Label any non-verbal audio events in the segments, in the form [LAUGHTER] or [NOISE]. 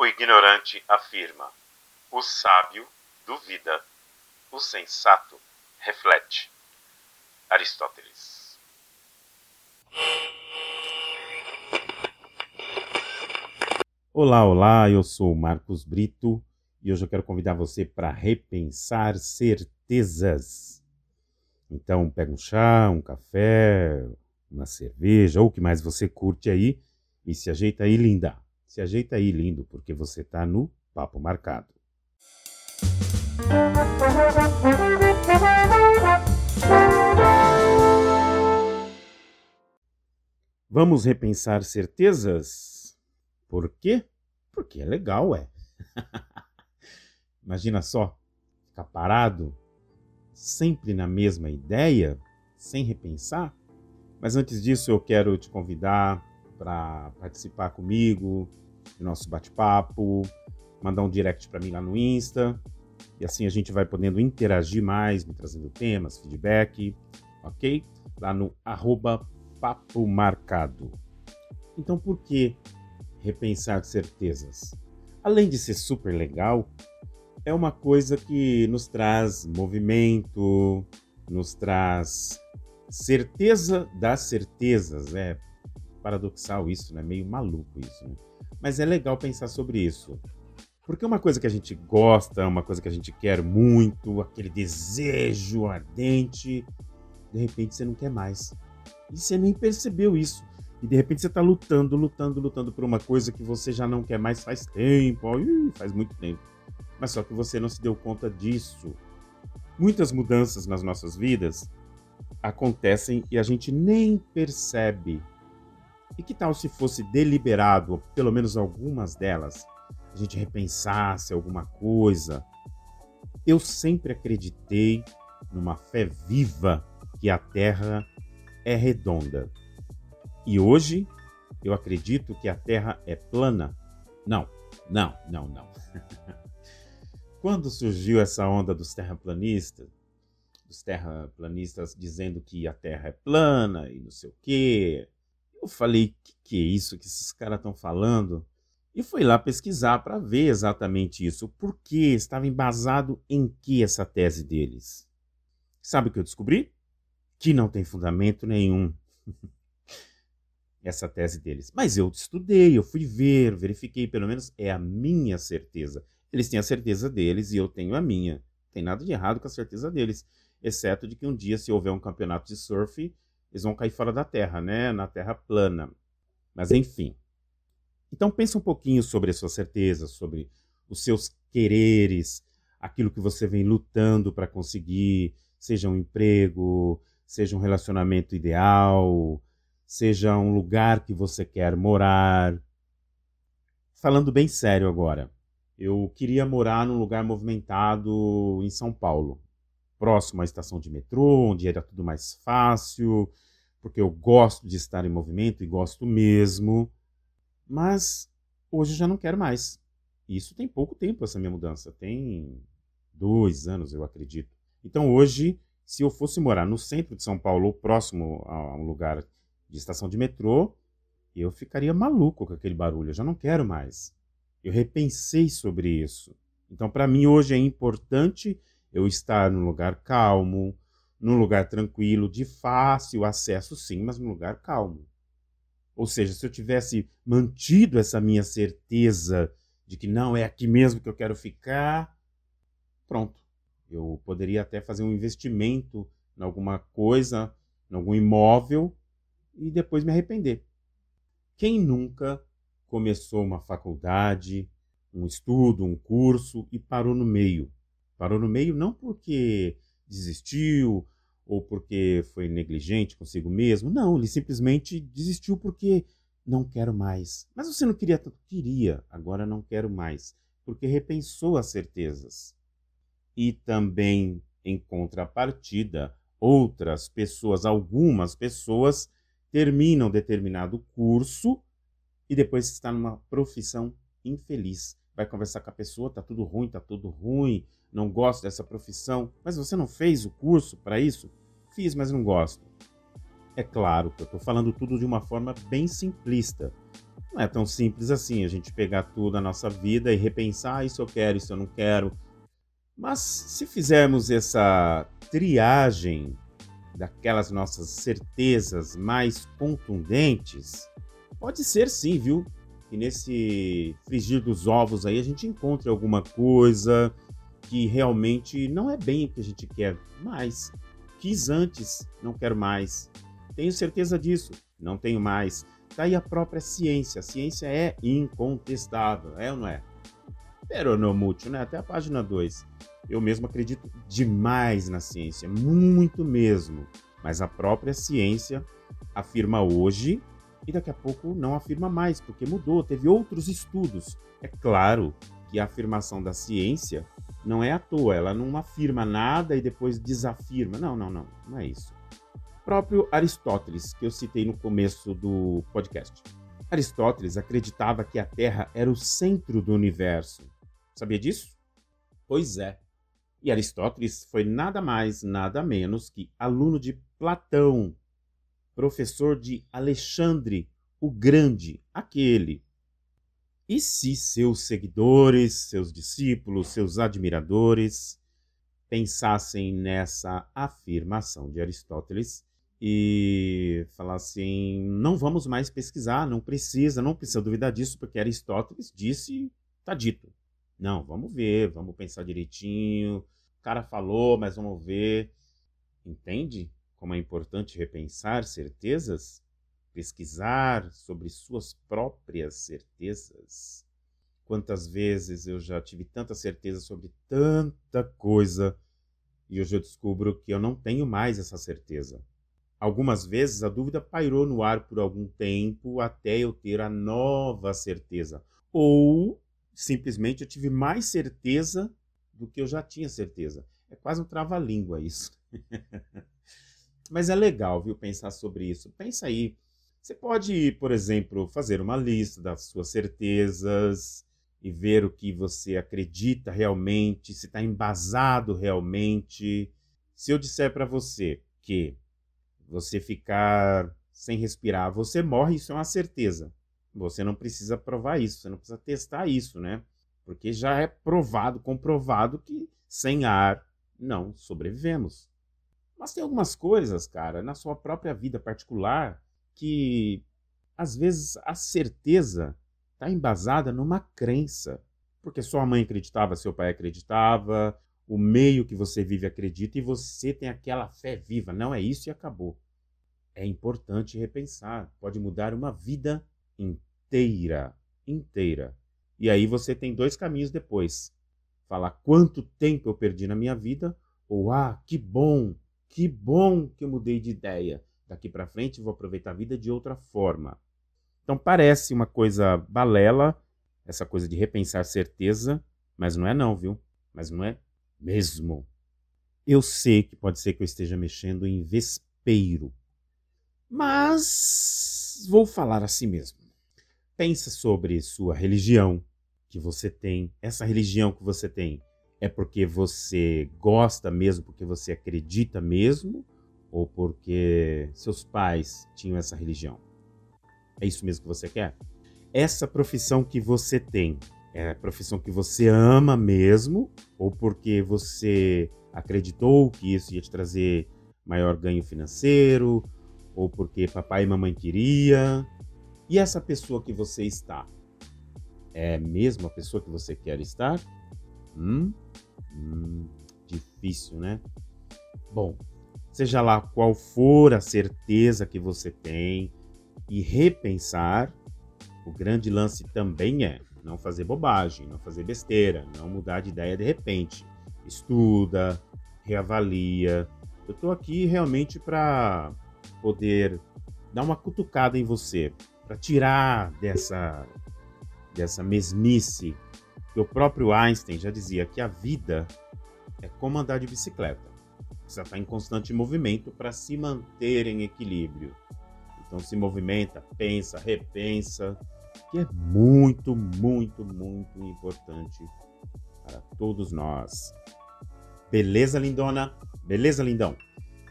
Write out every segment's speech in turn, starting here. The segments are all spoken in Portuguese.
O ignorante afirma, o sábio duvida, o sensato reflete. Aristóteles. Olá, olá, eu sou Marcos Brito e hoje eu quero convidar você para repensar certezas. Então, pega um chá, um café, uma cerveja ou o que mais você curte aí e se ajeita aí, linda. Se ajeita aí, lindo, porque você tá no Papo Marcado. Vamos repensar certezas? Por quê? Porque é legal, é. [LAUGHS] Imagina só, ficar parado, sempre na mesma ideia, sem repensar. Mas antes disso, eu quero te convidar para participar comigo do nosso bate-papo, mandar um direct para mim lá no Insta. E assim a gente vai podendo interagir mais, me trazendo temas, feedback, ok? Lá no arroba papo marcado. Então por que repensar certezas? Além de ser super legal, é uma coisa que nos traz movimento, nos traz certeza das certezas, é paradoxal isso, né? Meio maluco isso, né? Mas é legal pensar sobre isso. Porque uma coisa que a gente gosta, uma coisa que a gente quer muito, aquele desejo ardente, de repente você não quer mais. E você nem percebeu isso. E de repente você está lutando, lutando, lutando por uma coisa que você já não quer mais faz tempo, faz muito tempo. Mas só que você não se deu conta disso. Muitas mudanças nas nossas vidas acontecem e a gente nem percebe. E que tal se fosse deliberado, pelo menos algumas delas, a gente repensasse alguma coisa? Eu sempre acreditei numa fé viva que a Terra é redonda. E hoje eu acredito que a Terra é plana. Não, não, não, não. [LAUGHS] Quando surgiu essa onda dos terraplanistas, dos terraplanistas dizendo que a Terra é plana e não sei o quê, eu falei, que que é isso que esses caras estão falando? E fui lá pesquisar para ver exatamente isso. Por que estava embasado em que essa tese deles? Sabe o que eu descobri? Que não tem fundamento nenhum. [LAUGHS] essa tese deles. Mas eu estudei, eu fui ver, verifiquei, pelo menos é a minha certeza. Eles têm a certeza deles e eu tenho a minha. Não tem nada de errado com a certeza deles, exceto de que um dia, se houver um campeonato de surf, eles vão cair fora da Terra, né? Na Terra plana. Mas enfim. Então pense um pouquinho sobre as suas certezas, sobre os seus quereres, aquilo que você vem lutando para conseguir, seja um emprego, seja um relacionamento ideal, seja um lugar que você quer morar. Falando bem sério agora, eu queria morar num lugar movimentado em São Paulo próximo à estação de metrô, onde era tudo mais fácil, porque eu gosto de estar em movimento e gosto mesmo. Mas hoje eu já não quero mais. Isso tem pouco tempo, essa minha mudança. Tem dois anos, eu acredito. Então hoje, se eu fosse morar no centro de São Paulo, próximo a um lugar de estação de metrô, eu ficaria maluco com aquele barulho. Eu já não quero mais. Eu repensei sobre isso. Então, para mim, hoje é importante eu estar num lugar calmo, num lugar tranquilo, de fácil acesso, sim, mas num lugar calmo. Ou seja, se eu tivesse mantido essa minha certeza de que não é aqui mesmo que eu quero ficar, pronto. Eu poderia até fazer um investimento em alguma coisa, em algum imóvel e depois me arrepender. Quem nunca começou uma faculdade, um estudo, um curso e parou no meio? Parou no meio não porque desistiu ou porque foi negligente consigo mesmo. Não, ele simplesmente desistiu porque não quero mais. Mas você não queria tanto? Queria, agora não quero mais. Porque repensou as certezas. E também, em contrapartida, outras pessoas, algumas pessoas, terminam determinado curso e depois está numa profissão infeliz. Vai conversar com a pessoa, tá tudo ruim, tá tudo ruim, não gosto dessa profissão, mas você não fez o curso para isso? Fiz, mas não gosto. É claro que eu estou falando tudo de uma forma bem simplista. Não é tão simples assim a gente pegar tudo a nossa vida e repensar ah, isso eu quero, isso eu não quero. Mas se fizermos essa triagem daquelas nossas certezas mais contundentes, pode ser sim, viu? Que nesse frigir dos ovos aí a gente encontre alguma coisa que realmente não é bem o que a gente quer mais. Quis antes, não quero mais. Tenho certeza disso, não tenho mais. Tá aí a própria ciência. A ciência é incontestável, é ou não é? Peronomútil, né? Até a página 2. Eu mesmo acredito demais na ciência, muito mesmo. Mas a própria ciência afirma hoje e daqui a pouco não afirma mais, porque mudou, teve outros estudos. É claro que a afirmação da ciência não é à toa, ela não afirma nada e depois desafirma. Não, não, não, não é isso próprio Aristóteles, que eu citei no começo do podcast. Aristóteles acreditava que a Terra era o centro do universo. Sabia disso? Pois é. E Aristóteles foi nada mais, nada menos que aluno de Platão, professor de Alexandre o Grande, aquele. E se seus seguidores, seus discípulos, seus admiradores pensassem nessa afirmação de Aristóteles, e falar assim: não vamos mais pesquisar, não precisa, não precisa duvidar disso, porque Aristóteles disse, está dito. Não, vamos ver, vamos pensar direitinho. O cara falou, mas vamos ver. Entende como é importante repensar certezas? Pesquisar sobre suas próprias certezas. Quantas vezes eu já tive tanta certeza sobre tanta coisa e hoje eu descubro que eu não tenho mais essa certeza. Algumas vezes a dúvida pairou no ar por algum tempo até eu ter a nova certeza. Ou simplesmente eu tive mais certeza do que eu já tinha certeza. É quase um trava-língua isso. [LAUGHS] Mas é legal, viu, pensar sobre isso. Pensa aí. Você pode, por exemplo, fazer uma lista das suas certezas e ver o que você acredita realmente, se está embasado realmente. Se eu disser para você que você ficar sem respirar, você morre, isso é uma certeza. Você não precisa provar isso, você não precisa testar isso, né? Porque já é provado, comprovado que sem ar não sobrevivemos. Mas tem algumas coisas, cara, na sua própria vida particular que às vezes a certeza está embasada numa crença. Porque sua mãe acreditava, seu pai acreditava, o meio que você vive acredita e você tem aquela fé viva. Não é isso e acabou. É importante repensar. Pode mudar uma vida inteira. Inteira. E aí você tem dois caminhos depois. Falar quanto tempo eu perdi na minha vida, ou ah, que bom, que bom que eu mudei de ideia. Daqui para frente vou aproveitar a vida de outra forma. Então parece uma coisa balela, essa coisa de repensar certeza, mas não é não, viu? Mas não é mesmo. Eu sei que pode ser que eu esteja mexendo em vespeiro, mas vou falar assim mesmo. Pensa sobre sua religião que você tem. Essa religião que você tem é porque você gosta mesmo, porque você acredita mesmo, ou porque seus pais tinham essa religião? É isso mesmo que você quer? Essa profissão que você tem é a profissão que você ama mesmo, ou porque você acreditou que isso ia te trazer maior ganho financeiro, ou porque papai e mamãe queria. E essa pessoa que você está é mesmo a pessoa que você quer estar? Hum? Hum, difícil, né? Bom, seja lá qual for a certeza que você tem e repensar, o grande lance também é não fazer bobagem, não fazer besteira, não mudar de ideia de repente. Estuda, reavalia. Eu estou aqui realmente para poder dar uma cutucada em você, para tirar dessa dessa mesmice que o próprio Einstein já dizia que a vida é como andar de bicicleta. Você está em constante movimento para se manter em equilíbrio. Então se movimenta, pensa, repensa, que é muito, muito, muito importante para todos nós. Beleza, lindona? Beleza, lindão?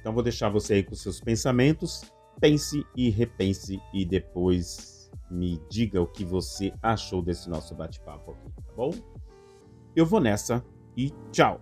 Então vou deixar você aí com seus pensamentos. Pense e repense e depois me diga o que você achou desse nosso bate-papo aqui, tá bom? Eu vou nessa e tchau!